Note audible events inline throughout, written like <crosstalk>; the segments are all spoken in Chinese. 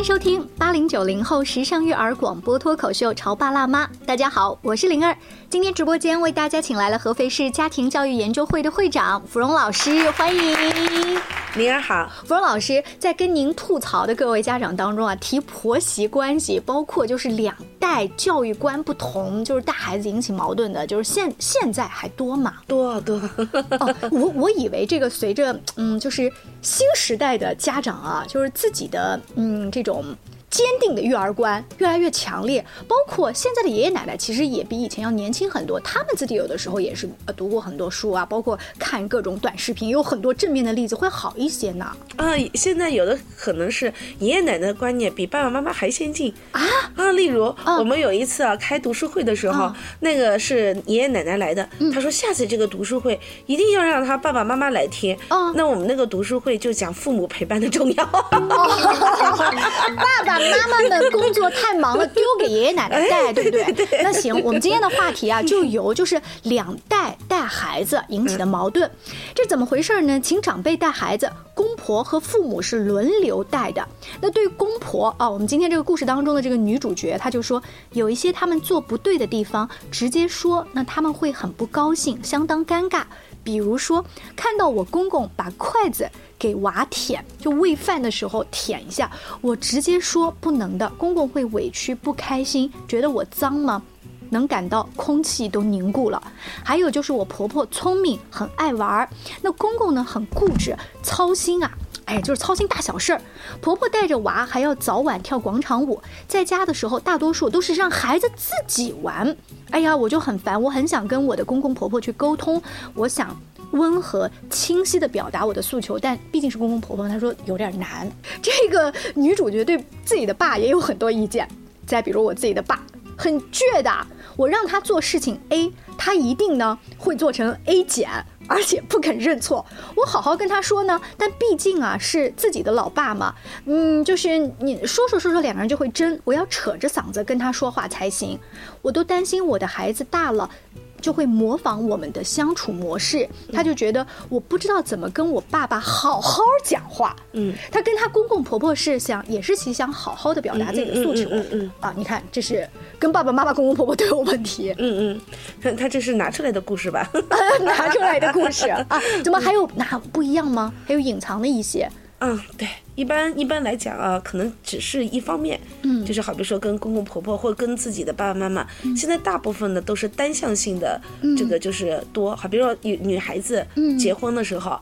迎收听八零九零后时尚育儿广播脱口秀《潮爸辣妈》。大家好，我是灵儿。今天直播间为大家请来了合肥市家庭教育研究会的会长芙蓉老师，欢迎。灵儿好，芙蓉老师在跟您吐槽的各位家长当中啊，提婆媳关系，包括就是两代教育观不同，就是带孩子引起矛盾的，就是现现在还多吗？多多。哦，我我以为这个随着嗯，就是新时代的家长啊，就是自己的嗯这种。坚定的育儿观越来越强烈，包括现在的爷爷奶奶其实也比以前要年轻很多。他们自己有的时候也是呃读过很多书啊，包括看各种短视频，有很多正面的例子会好一些呢。啊，现在有的可能是爷爷奶奶的观念比爸爸妈妈还先进啊啊！例如我们有一次啊开读书会的时候，那个是爷爷奶奶来的，他说下次这个读书会一定要让他爸爸妈妈来听。哦，那我们那个读书会就讲父母陪伴的重要。<laughs> 爸爸。妈妈们工作太忙了，丢给爷爷奶奶带，对不对？那行，我们今天的话题啊，就由就是两代带孩子引起的矛盾，这怎么回事呢？请长辈带孩子，公婆和父母是轮流带的。那对于公婆啊，我们今天这个故事当中的这个女主角，她就说有一些他们做不对的地方，直接说，那他们会很不高兴，相当尴尬。比如说，看到我公公把筷子给娃舔，就喂饭的时候舔一下，我直接说不能的，公公会委屈不开心，觉得我脏吗？能感到空气都凝固了。还有就是我婆婆聪明，很爱玩儿，那公公呢很固执，操心啊。哎，就是操心大小事儿。婆婆带着娃还要早晚跳广场舞，在家的时候大多数都是让孩子自己玩。哎呀，我就很烦，我很想跟我的公公婆婆去沟通，我想温和清晰的表达我的诉求，但毕竟是公公婆婆，他说有点难。这个女主角对自己的爸也有很多意见。再比如我自己的爸很倔的，我让他做事情 A，他一定呢会做成 A 减。而且不肯认错，<laughs> 我好好跟他说呢，但毕竟啊是自己的老爸嘛，嗯，就是你说说说说，两个人就会争，我要扯着嗓子跟他说话才行，我都担心我的孩子大了。就会模仿我们的相处模式，他就觉得我不知道怎么跟我爸爸好好讲话。嗯，他跟他公公婆婆是想，也是其想好好的表达自己的诉求。嗯嗯啊，你看，这是跟爸爸妈妈、公公婆婆都有问题。嗯嗯，他他这是拿出来的故事吧？<laughs> 拿出来的故事啊？<laughs> 怎么还有拿不一样吗？还有隐藏的一些？嗯，对，一般一般来讲啊，可能只是一方面，嗯，就是好比说跟公公婆婆或跟自己的爸爸妈妈，现在大部分的都是单向性的，这个就是多，好比如说女女孩子结婚的时候。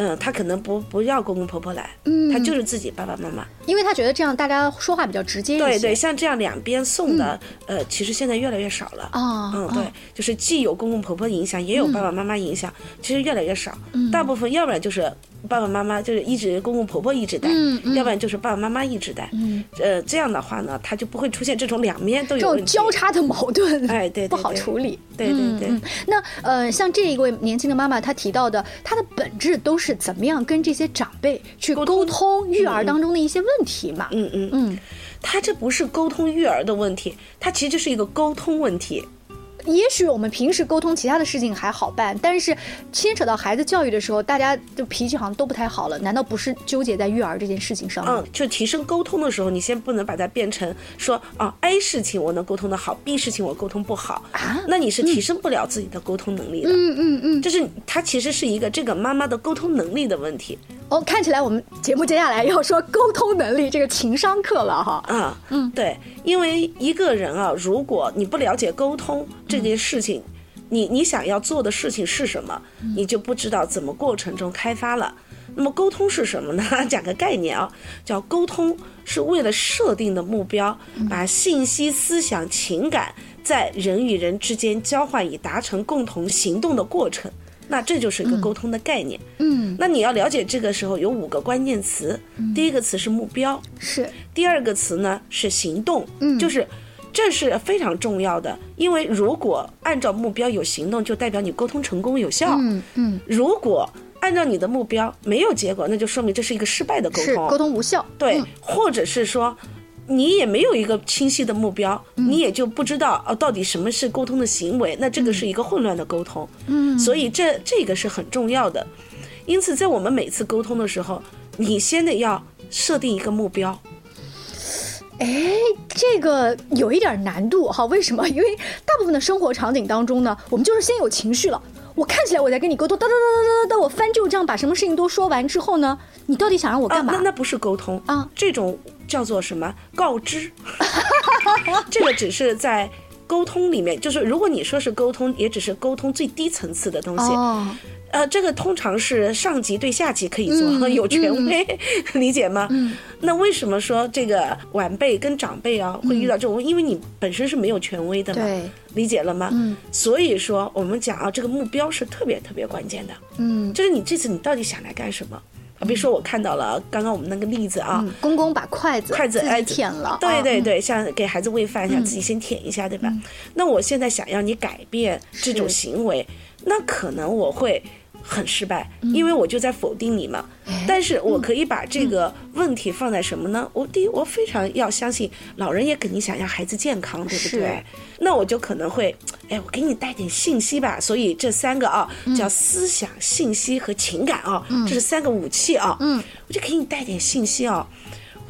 嗯，他可能不不要公公婆婆来，嗯，他就是自己爸爸妈妈，因为他觉得这样大家说话比较直接一些。对对，像这样两边送的，呃，其实现在越来越少了。哦，嗯，对，就是既有公公婆婆影响，也有爸爸妈妈影响，其实越来越少。嗯，大部分要不然就是爸爸妈妈就是一直公公婆婆一直带，嗯嗯，要不然就是爸爸妈妈一直带。嗯，呃，这样的话呢，他就不会出现这种两面都有这种交叉的矛盾。哎，对，不好处理。对对对。那呃，像这一位年轻的妈妈，她提到的，她的本质都是。是怎么样跟这些长辈去沟通育儿当中的一些问题嘛？嗯嗯嗯，他这不是沟通育儿的问题，她其实就是一个沟通问题。也许我们平时沟通其他的事情还好办，但是牵扯到孩子教育的时候，大家的脾气好像都不太好了。难道不是纠结在育儿这件事情上吗？嗯，就提升沟通的时候，你先不能把它变成说啊，A 事情我能沟通的好，B 事情我沟通不好啊，那你是提升不了自己的沟通能力的。嗯嗯嗯，就是它其实是一个这个妈妈的沟通能力的问题。哦，看起来我们节目接下来要说沟通能力这个情商课了哈。嗯，嗯，对，因为一个人啊，如果你不了解沟通这件事情，你你想要做的事情是什么，你就不知道怎么过程中开发了。那么沟通是什么呢？<laughs> 讲个概念啊，叫沟通是为了设定的目标，把信息、思想、情感在人与人之间交换，以达成共同行动的过程。那这就是一个沟通的概念。嗯，那你要了解这个时候有五个关键词。第一个词是目标，是。第二个词呢是行动，嗯，就是这是非常重要的。因为如果按照目标有行动，就代表你沟通成功有效。嗯嗯。如果按照你的目标没有结果，那就说明这是一个失败的沟通，沟通无效。对，或者是说。你也没有一个清晰的目标，你也就不知道哦，到底什么是沟通的行为？那这个是一个混乱的沟通。嗯，所以这这个是很重要的。因此，在我们每次沟通的时候，你先得要设定一个目标。哎，这个有一点难度哈，为什么？因为大部分的生活场景当中呢，我们就是先有情绪了。我看起来我在跟你沟通，哒哒哒哒哒哒，我翻旧账，把什么事情都说完之后呢，你到底想让我干嘛？那那不是沟通啊，这种叫做什么？告知。<laughs> 这个只是在沟通里面，就是如果你说是沟通，也只是沟通最低层次的东西。哦，呃，这个通常是上级对下级可以做，<laughs> 有权威，<laughs> 理解吗？嗯。那为什么说这个晚辈跟长辈啊会遇到这种？因为你本身是没有权威的嘛。对。理解了吗？嗯。所以说，我们讲啊，这个目标是特别特别关键的。嗯。就是你这次你到底想来干什么？啊，比如说我看到了刚刚我们那个例子啊，公公把筷子筷子哎舔了，对对对，像给孩子喂饭，想自己先舔一下，对吧？那我现在想要你改变这种行为，那可能我会。很失败，因为我就在否定你嘛。但是我可以把这个问题放在什么呢？我第一，我非常要相信老人也肯定想要孩子健康，对不对？那我就可能会，哎，我给你带点信息吧。所以这三个啊，叫思想、信息和情感啊，这是三个武器啊。嗯，我就给你带点信息啊。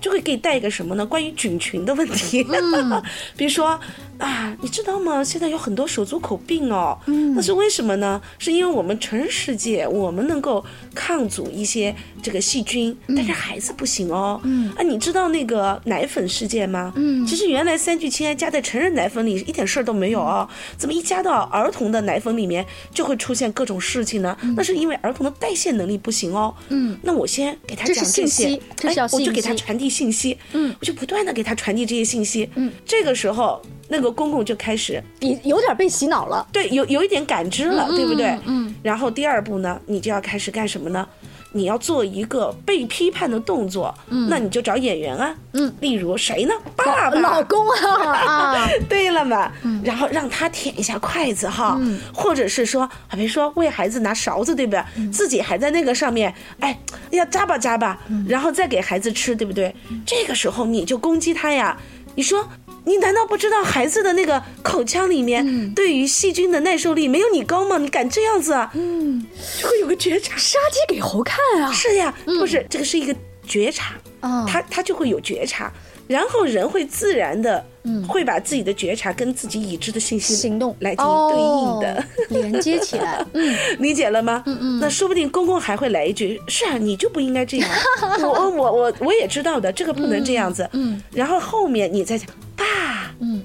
就会给你带一个什么呢？关于菌群的问题，<laughs> 比如说啊，你知道吗？现在有很多手足口病哦，那是为什么呢？是因为我们成人世界，我们能够抗阻一些这个细菌，但是孩子不行哦。嗯啊，你知道那个奶粉事件吗？嗯其实原来三聚氰胺加在成人奶粉里一点事儿都没有哦，怎么一加到儿童的奶粉里面就会出现各种事情呢？那是因为儿童的代谢能力不行哦。嗯，那我先给他讲这些，哎，我就给他传递。信息，嗯，我就不断的给他传递这些信息，嗯，这个时候那个公公就开始，你有点被洗脑了，对，有有一点感知了，对不对？嗯，然后第二步呢，你就要开始干什么呢？你要做一个被批判的动作，嗯，那你就找演员啊，嗯，例如谁呢？爸爸、老公啊，啊，<laughs> 对了嘛，嗯然后让他舔一下筷子哈，嗯或者是说，比如说喂孩子拿勺子，对不对？自己还在那个上面，哎，要扎吧扎吧，然后再给孩子吃，对不对？这个时候你就攻击他呀，你说。你难道不知道孩子的那个口腔里面对于细菌的耐受力没有你高吗？你敢这样子啊？嗯，就会有个觉察，杀鸡给猴看啊！是呀，不是这个是一个觉察啊，他他就会有觉察，然后人会自然的，嗯，会把自己的觉察跟自己已知的信息行动。来进行对应的。连接起来，<laughs> 嗯，理解了吗？嗯嗯，那说不定公公还会来一句：是啊，你就不应该这样，<laughs> 我我我我也知道的，这个不能这样子，嗯，然后后面你再讲。爸，嗯，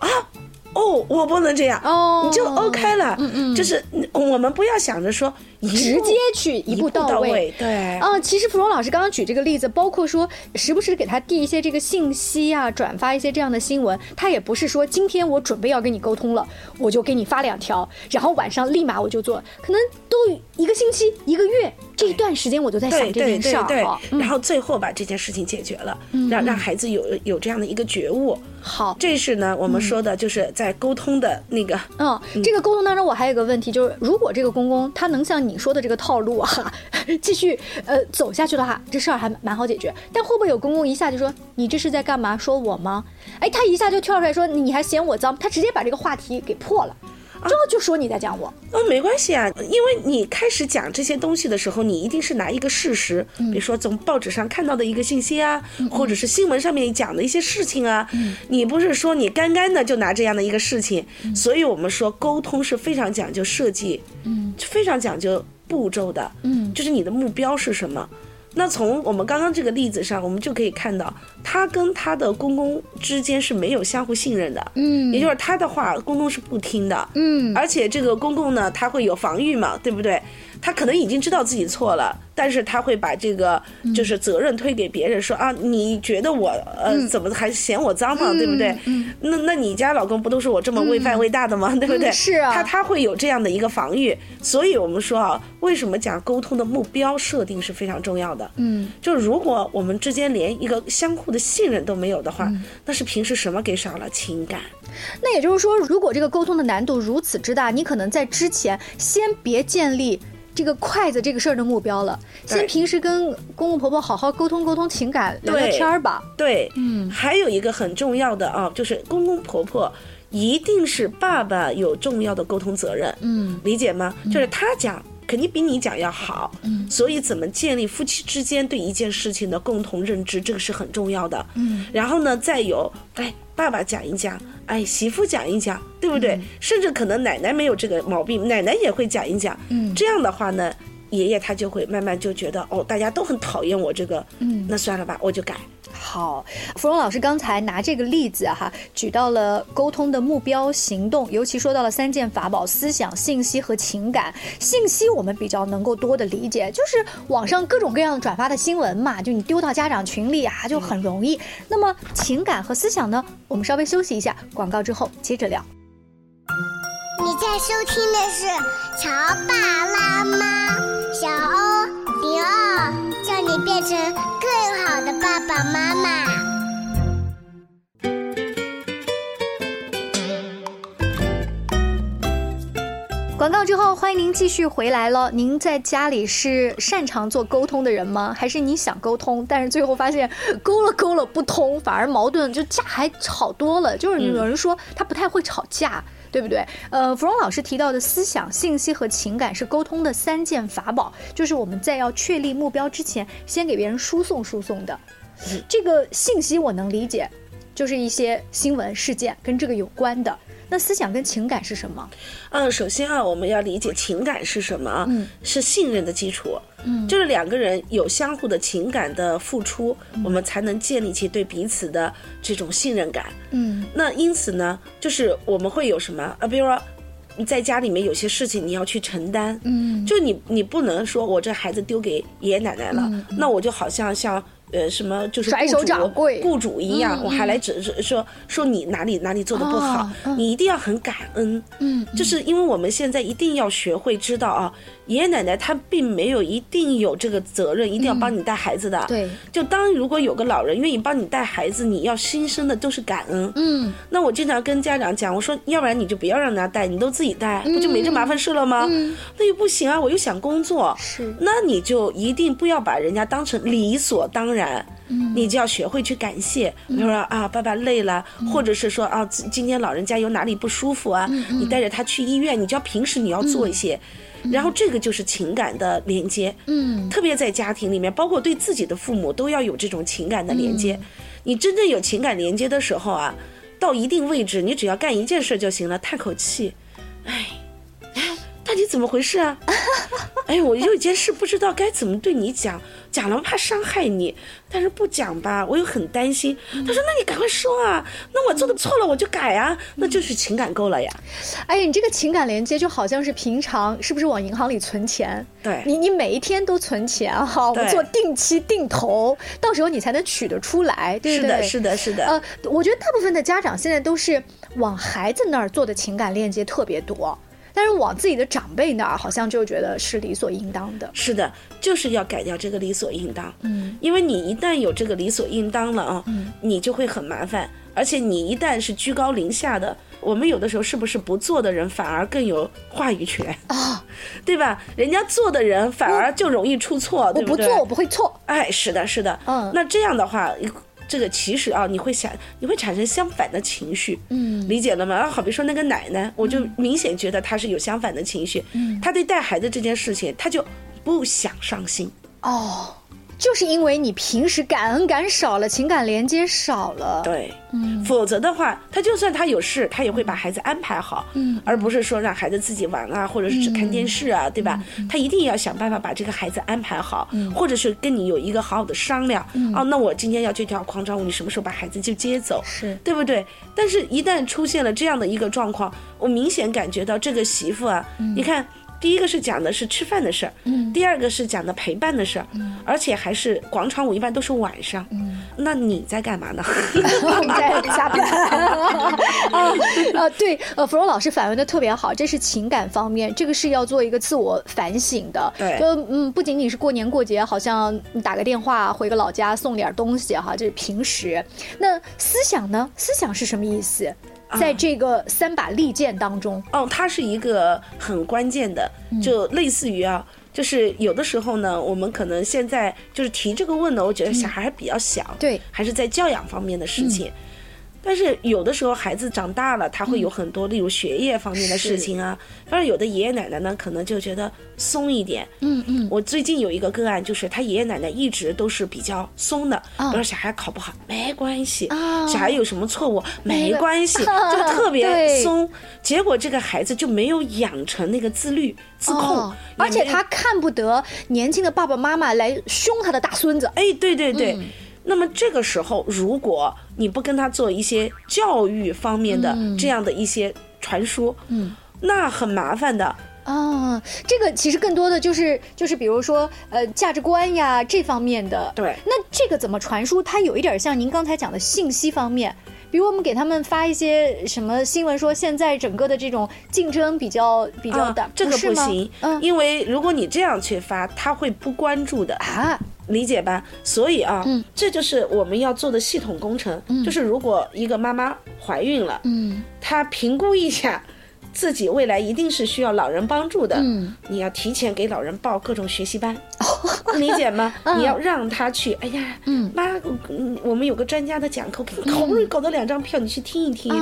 啊，哦，我不能这样，哦，你就 OK 了，嗯嗯，就是我们不要想着说直接去一步到位，对，嗯，其实芙蓉老师刚刚举这个例子，包括说时不时给他递一些这个信息啊，转发一些这样的新闻，他也不是说今天我准备要跟你沟通了，我就给你发两条，然后晚上立马我就做，可能都一个星期、一个月这一段时间我就在想这件事儿，对，然后最后把这件事情解决了，让让孩子有有这样的一个觉悟。好，这是呢，我们说的就是在沟通的那个。嗯，这个沟通当中，我还有一个问题，就是如果这个公公他能像你说的这个套路啊，<laughs> 继续呃走下去的话，这事儿还蛮好解决。但会不会有公公一下就说你这是在干嘛？说我吗？哎，他一下就跳出来说你还嫌我脏，他直接把这个话题给破了。这就说你在讲我，哦，没关系啊，因为你开始讲这些东西的时候，你一定是拿一个事实，比如说从报纸上看到的一个信息啊，或者是新闻上面讲的一些事情啊，你不是说你干干的就拿这样的一个事情，所以我们说沟通是非常讲究设计，嗯，非常讲究步骤的，嗯，就是你的目标是什么。那从我们刚刚这个例子上，我们就可以看到，他跟他的公公之间是没有相互信任的，嗯，也就是他的话，公公是不听的，嗯，而且这个公公呢，他会有防御嘛，对不对？他可能已经知道自己错了，但是他会把这个就是责任推给别人，说啊，你觉得我呃怎么还嫌我脏嘛，对不对？那那你家老公不都是我这么喂饭喂大的吗？对不对？是啊，他他会有这样的一个防御，所以我们说啊，为什么讲沟通的目标设定是非常重要的？嗯，就如果我们之间连一个相互的信任都没有的话，那是平时什么给少了？情感。那也就是说，如果这个沟通的难度如此之大，你可能在之前先别建立。这个筷子这个事儿的目标了，先平时跟公公婆婆好好沟通沟通情感，聊聊天儿吧。对，嗯，还有一个很重要的啊，就是公公婆婆一定是爸爸有重要的沟通责任。嗯，理解吗？就是他讲。肯定比你讲要好。嗯所以怎么建立夫妻之间对一件事情的共同认知，这个是很重要的。嗯，然后呢，再有，哎，爸爸讲一讲，哎，媳妇讲一讲，对不对？甚至可能奶奶没有这个毛病，奶奶也会讲一讲。嗯这样的话呢，爷爷他就会慢慢就觉得，哦，大家都很讨厌我这个，嗯那算了吧，我就改。好，芙蓉老师刚才拿这个例子哈，举到了沟通的目标、行动，尤其说到了三件法宝：思想、信息和情感。信息我们比较能够多的理解，就是网上各种各样的转发的新闻嘛，就你丢到家长群里啊，就很容易。那么情感和思想呢？我们稍微休息一下，广告之后接着聊。你在收听的是《乔爸拉妈》，小欧零二，叫你变成更好的爸爸妈妈。广告之后，欢迎您继续回来了。您在家里是擅长做沟通的人吗？还是你想沟通，但是最后发现沟了沟了不通，反而矛盾就架还吵多了？就是有人说他不太会吵架。对不对？呃，芙蓉老师提到的思想、信息和情感是沟通的三件法宝，就是我们在要确立目标之前，先给别人输送输送的。这个信息我能理解，就是一些新闻事件跟这个有关的。那思想跟情感是什么？嗯，首先啊，我们要理解情感是什么啊？嗯是信任的基础。嗯就是两个人有相互的情感的付出，我们才能建立起对彼此的这种信任感。嗯那因此呢，就是我们会有什么啊？比如说你在家里面有些事情你要去承担，嗯就你你不能说我这孩子丢给爷爷奶奶了，那我就好像像。呃，什么就是甩手雇主掌柜雇主一样，嗯我还来指指说说你哪里哪里做的不好，你一定要很感恩，嗯就是因为我们现在一定要学会知道啊，爷爷奶奶他并没有一定有这个责任，一定要帮你带孩子的。嗯对，就当如果有个老人愿意帮你带孩子，你要心生的都是感恩。嗯那我经常跟家长讲，我说要不然你就不要让他带，你都自己带，不就没这麻烦事了吗？嗯那又不行啊，我又想工作。是那你就一定不要把人家当成理所当然，你就要学会去感谢。比如说啊，爸爸累了，或者是说啊，今今天老人家有哪里不舒服啊，你带着他去医院，你就要平时你要做一些。然后这个就是情感的连接，嗯特别在家庭里面，包括对自己的父母都要有这种情感的连接。你真正有情感连接的时候啊，到一定位置，你只要干一件事就行了，叹口气，哎，哎，到底怎么回事啊？<laughs> 哎，我有一件事不知道该怎么对你讲，讲了怕伤害你，但是不讲吧，我又很担心。他说：“那你赶快说啊，那我做的错了我就改啊，那就是情感够了呀。哎呀，你这个情感连接就好像是平常是不是往银行里存钱？对你你每一天都存钱哈，我们做定期定投，到时候你才能取得出来，对不对？是的，是的，是的。呃，我觉得大部分的家长现在都是往孩子那儿做的情感链接特别多，但是往自己的长辈那儿好像就觉得是理所应当的。是的，就是要改掉这个理所应当。嗯，因为你一旦有这个理所应当了啊，你就会很麻烦。而且你一旦是居高临下的，我们有的时候是不是不做的人反而更有话语权 <laughs> 啊？对吧？人家做的人反而就容易出错，对对？我不做，我不会错。哎，是的，是的。嗯那这样的话，这个其实啊，你会想，你会产生相反的情绪。嗯理解了吗？啊好比说那个奶奶，我就明显觉得她是有相反的情绪。嗯她对带孩子这件事情，她就不想上心。哦，就是因为你平时感恩感少了，情感连接少了。，对，嗯否则的话，他就算他有事，他也会把孩子安排好，嗯而不是说让孩子自己玩啊，或者是只看电视啊，对吧？嗯他一定要想办法把这个孩子安排好，或者是跟你有一个好好的商量。嗯哦，那我今天要去跳广场舞，你什么时候把孩子就接走？是对不对？但是，一旦出现了这样的一个状况，我明显感觉到这个媳妇啊，你看。第一个是讲的是吃饭的事儿，嗯第二个是讲的陪伴的事儿，嗯而且还是广场舞，一般都是晚上。嗯那你在干嘛呢？<laughs> 我在加班啊啊！<laughs> 对，呃，芙蓉老师反问的特别好，这是情感方面，这个是要做一个自我反省的。对就嗯，不仅仅是过年过节，好像你打个电话回个老家送点东西哈，这是平时。那思想呢？思想是什么意思？在这个三把利剑当中，哦，它是一个很关键的，就类似于啊，就是有的时候呢，我们可能现在就是提这个问呢，我觉得小孩还比较小，对。还是在教养方面的事情。但是有的时候孩子长大了，他会有很多，例如学业方面的事情啊。但是有的爷爷奶奶呢，可能就觉得松一点。嗯嗯，我最近有一个个案，就是他爷爷奶奶一直都是比较松的，比如说小孩考不好没关系，小孩有什么错误没关系，<laughs> 就特别松。结果这个孩子就没有养成那个自律自控，而且他看不得年轻的爸爸妈妈来凶他的大孙子。哎，对对对。那么这个时候，如果你不跟他做一些教育方面的这样的一些传输，嗯，那很麻烦的。啊，这个其实更多的就是就是比如说呃价值观呀这方面的。对。那这个怎么传输？它有一点像您刚才讲的信息方面，比如我们给他们发一些什么新闻，说现在整个的这种竞争比较比较大，这个不行，嗯，因为如果你这样去发，他会不关注的。啊。理解吧，所以啊，这就是我们要做的系统工程。就是如果一个妈妈怀孕了，嗯，她评估一下。自己未来一定是需要老人帮助的，嗯，你要提前给老人报各种学习班，<laughs> 理解吗？你要让他去。哎呀，嗯，妈，我们有个专家的讲课，给你好不容易搞到两张票，你去听一听。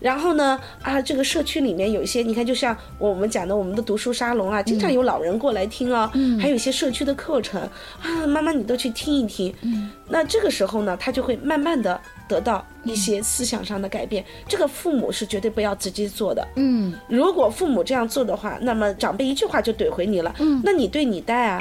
然后呢，啊，这个社区里面有一些，你看，就像我们讲的，我们的读书沙龙啊，经常有老人过来听啊，还有一些社区的课程啊，妈妈你都去听一听。嗯，那这个时候呢，他就会慢慢的。得到一些思想上的改变，这个父母是绝对不要直接做的。嗯，如果父母这样做的话，那么长辈一句话就怼回你了。嗯，那你对你带啊，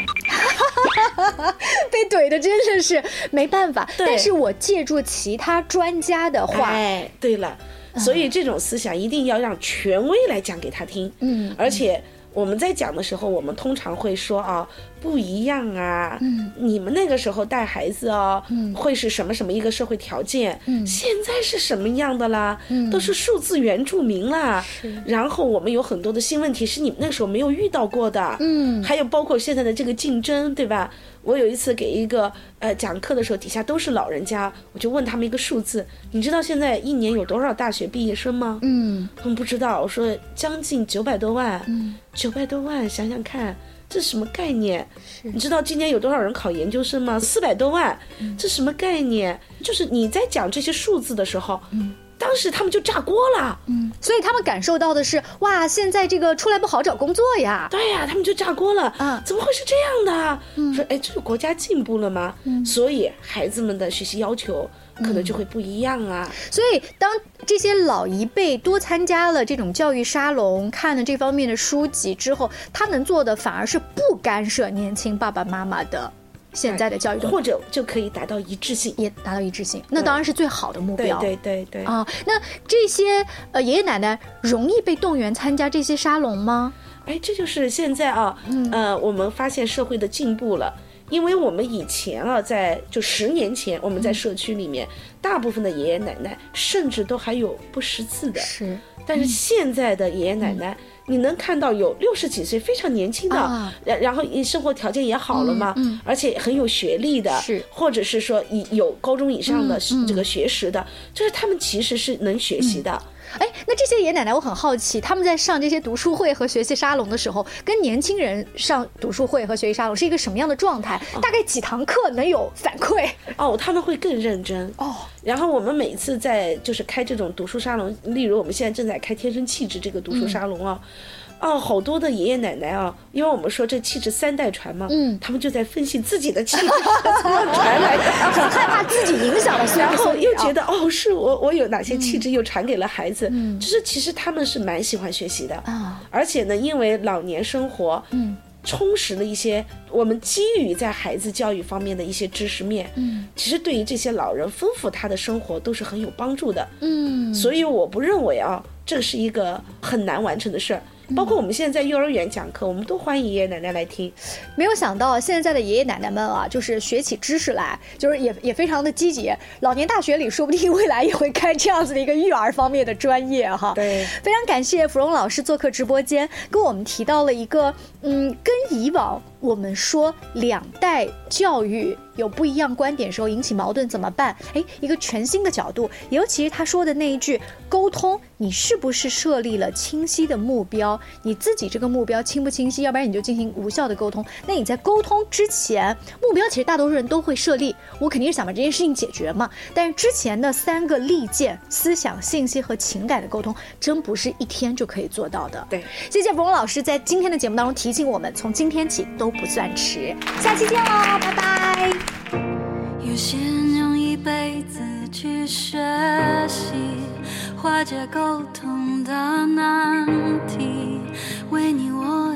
<laughs> 被怼的真的是没办法。但是我借助其他专家的话，哎，对了，所以这种思想一定要让权威来讲给他听。嗯，而且。我们在讲的时候，我们通常会说啊，不一样啊，嗯，你们那个时候带孩子哦，嗯，会是什么什么一个社会条件，嗯，现在是什么样的啦，嗯，都是数字原住民啦，然后我们有很多的新问题是你们那时候没有遇到过的，嗯，还有包括现在的这个竞争，对吧？我有一次给一个呃讲课的时候，底下都是老人家，我就问他们一个数字，你知道现在一年有多少大学毕业生吗？嗯，他们不知道。我说将近九百多万，嗯，九百多万，想想看，这什么概念？你知道今年有多少人考研究生吗？四百多万，这什么概念？就是你在讲这些数字的时候，嗯。当时他们就炸锅了，嗯，所以他们感受到的是，哇，现在这个出来不好找工作呀，对呀，他们就炸锅了，嗯，怎么会是这样的？嗯说，哎，这个国家进步了吗？嗯，所以孩子们的学习要求可能就会不一样啊。所以当这些老一辈多参加了这种教育沙龙，看了这方面的书籍之后，他能做的反而是不干涉年轻爸爸妈妈的。现在的教育，或者就可以达到一致性，也达到一致性，那当然是最好的目标。对对对啊，那这些呃爷爷奶奶容易被动员参加这些沙龙吗？哎，这就是现在啊，呃，我们发现社会的进步了，因为我们以前啊，在就十年前，我们在社区里面，大部分的爷爷奶奶甚至都还有不识字的，是，但是现在的爷爷奶奶。你能看到有六十几岁非常年轻的，然然后生活条件也好了嘛，而且很有学历的，或者是说有高中以上的这个学识的，就是他们其实是能学习的。哎，那这些爷爷奶奶，我很好奇，他们在上这些读书会和学习沙龙的时候，跟年轻人上读书会和学习沙龙是一个什么样的状态？大概几堂课能有反馈？哦，他们会更认真哦。然后我们每次在就是开这种读书沙龙，例如我们现在正在开天生气质这个读书沙龙啊。哦，好多的爷爷奶奶啊，因为我们说这气质三代传嘛，嗯，他们就在分析自己的气质 <laughs> 怎么传来的，<laughs> 很害怕自己影觉得哦，是我我有哪些气质又传给了孩子，嗯，就是其实他们是蛮喜欢学习的啊，而且呢，因为老年生活，嗯，充实了一些我们基于在孩子教育方面的一些知识面，嗯，其实对于这些老人丰富他的生活都是很有帮助的，嗯，所以我不认为啊，这是一个很难完成的事儿。包括我们现在在幼儿园讲课，我们都欢迎爷爷奶奶来听。没有想到现在的爷爷奶奶们啊，就是学起知识来，就是也也非常的积极。老年大学里说不定未来也会开这样子的一个育儿方面的专业哈。对，非常感谢芙蓉老师做客直播间，跟我们提到了一个嗯，跟以往。我们说两代教育有不一样观点时候引起矛盾怎么办？诶，一个全新的角度，尤其是他说的那一句沟通，你是不是设立了清晰的目标？你自己这个目标清不清晰？要不然你就进行无效的沟通。那你在沟通之前，目标其实大多数人都会设立，我肯定是想把这件事情解决嘛。但是之前的三个利剑——思想、信息和情感的沟通，真不是一天就可以做到的。对，谢谢冯老师在今天的节目当中提醒我们，从今天起都不算迟。下期见喽，拜拜。有些人用一辈子去学习化解沟通的难题，为你我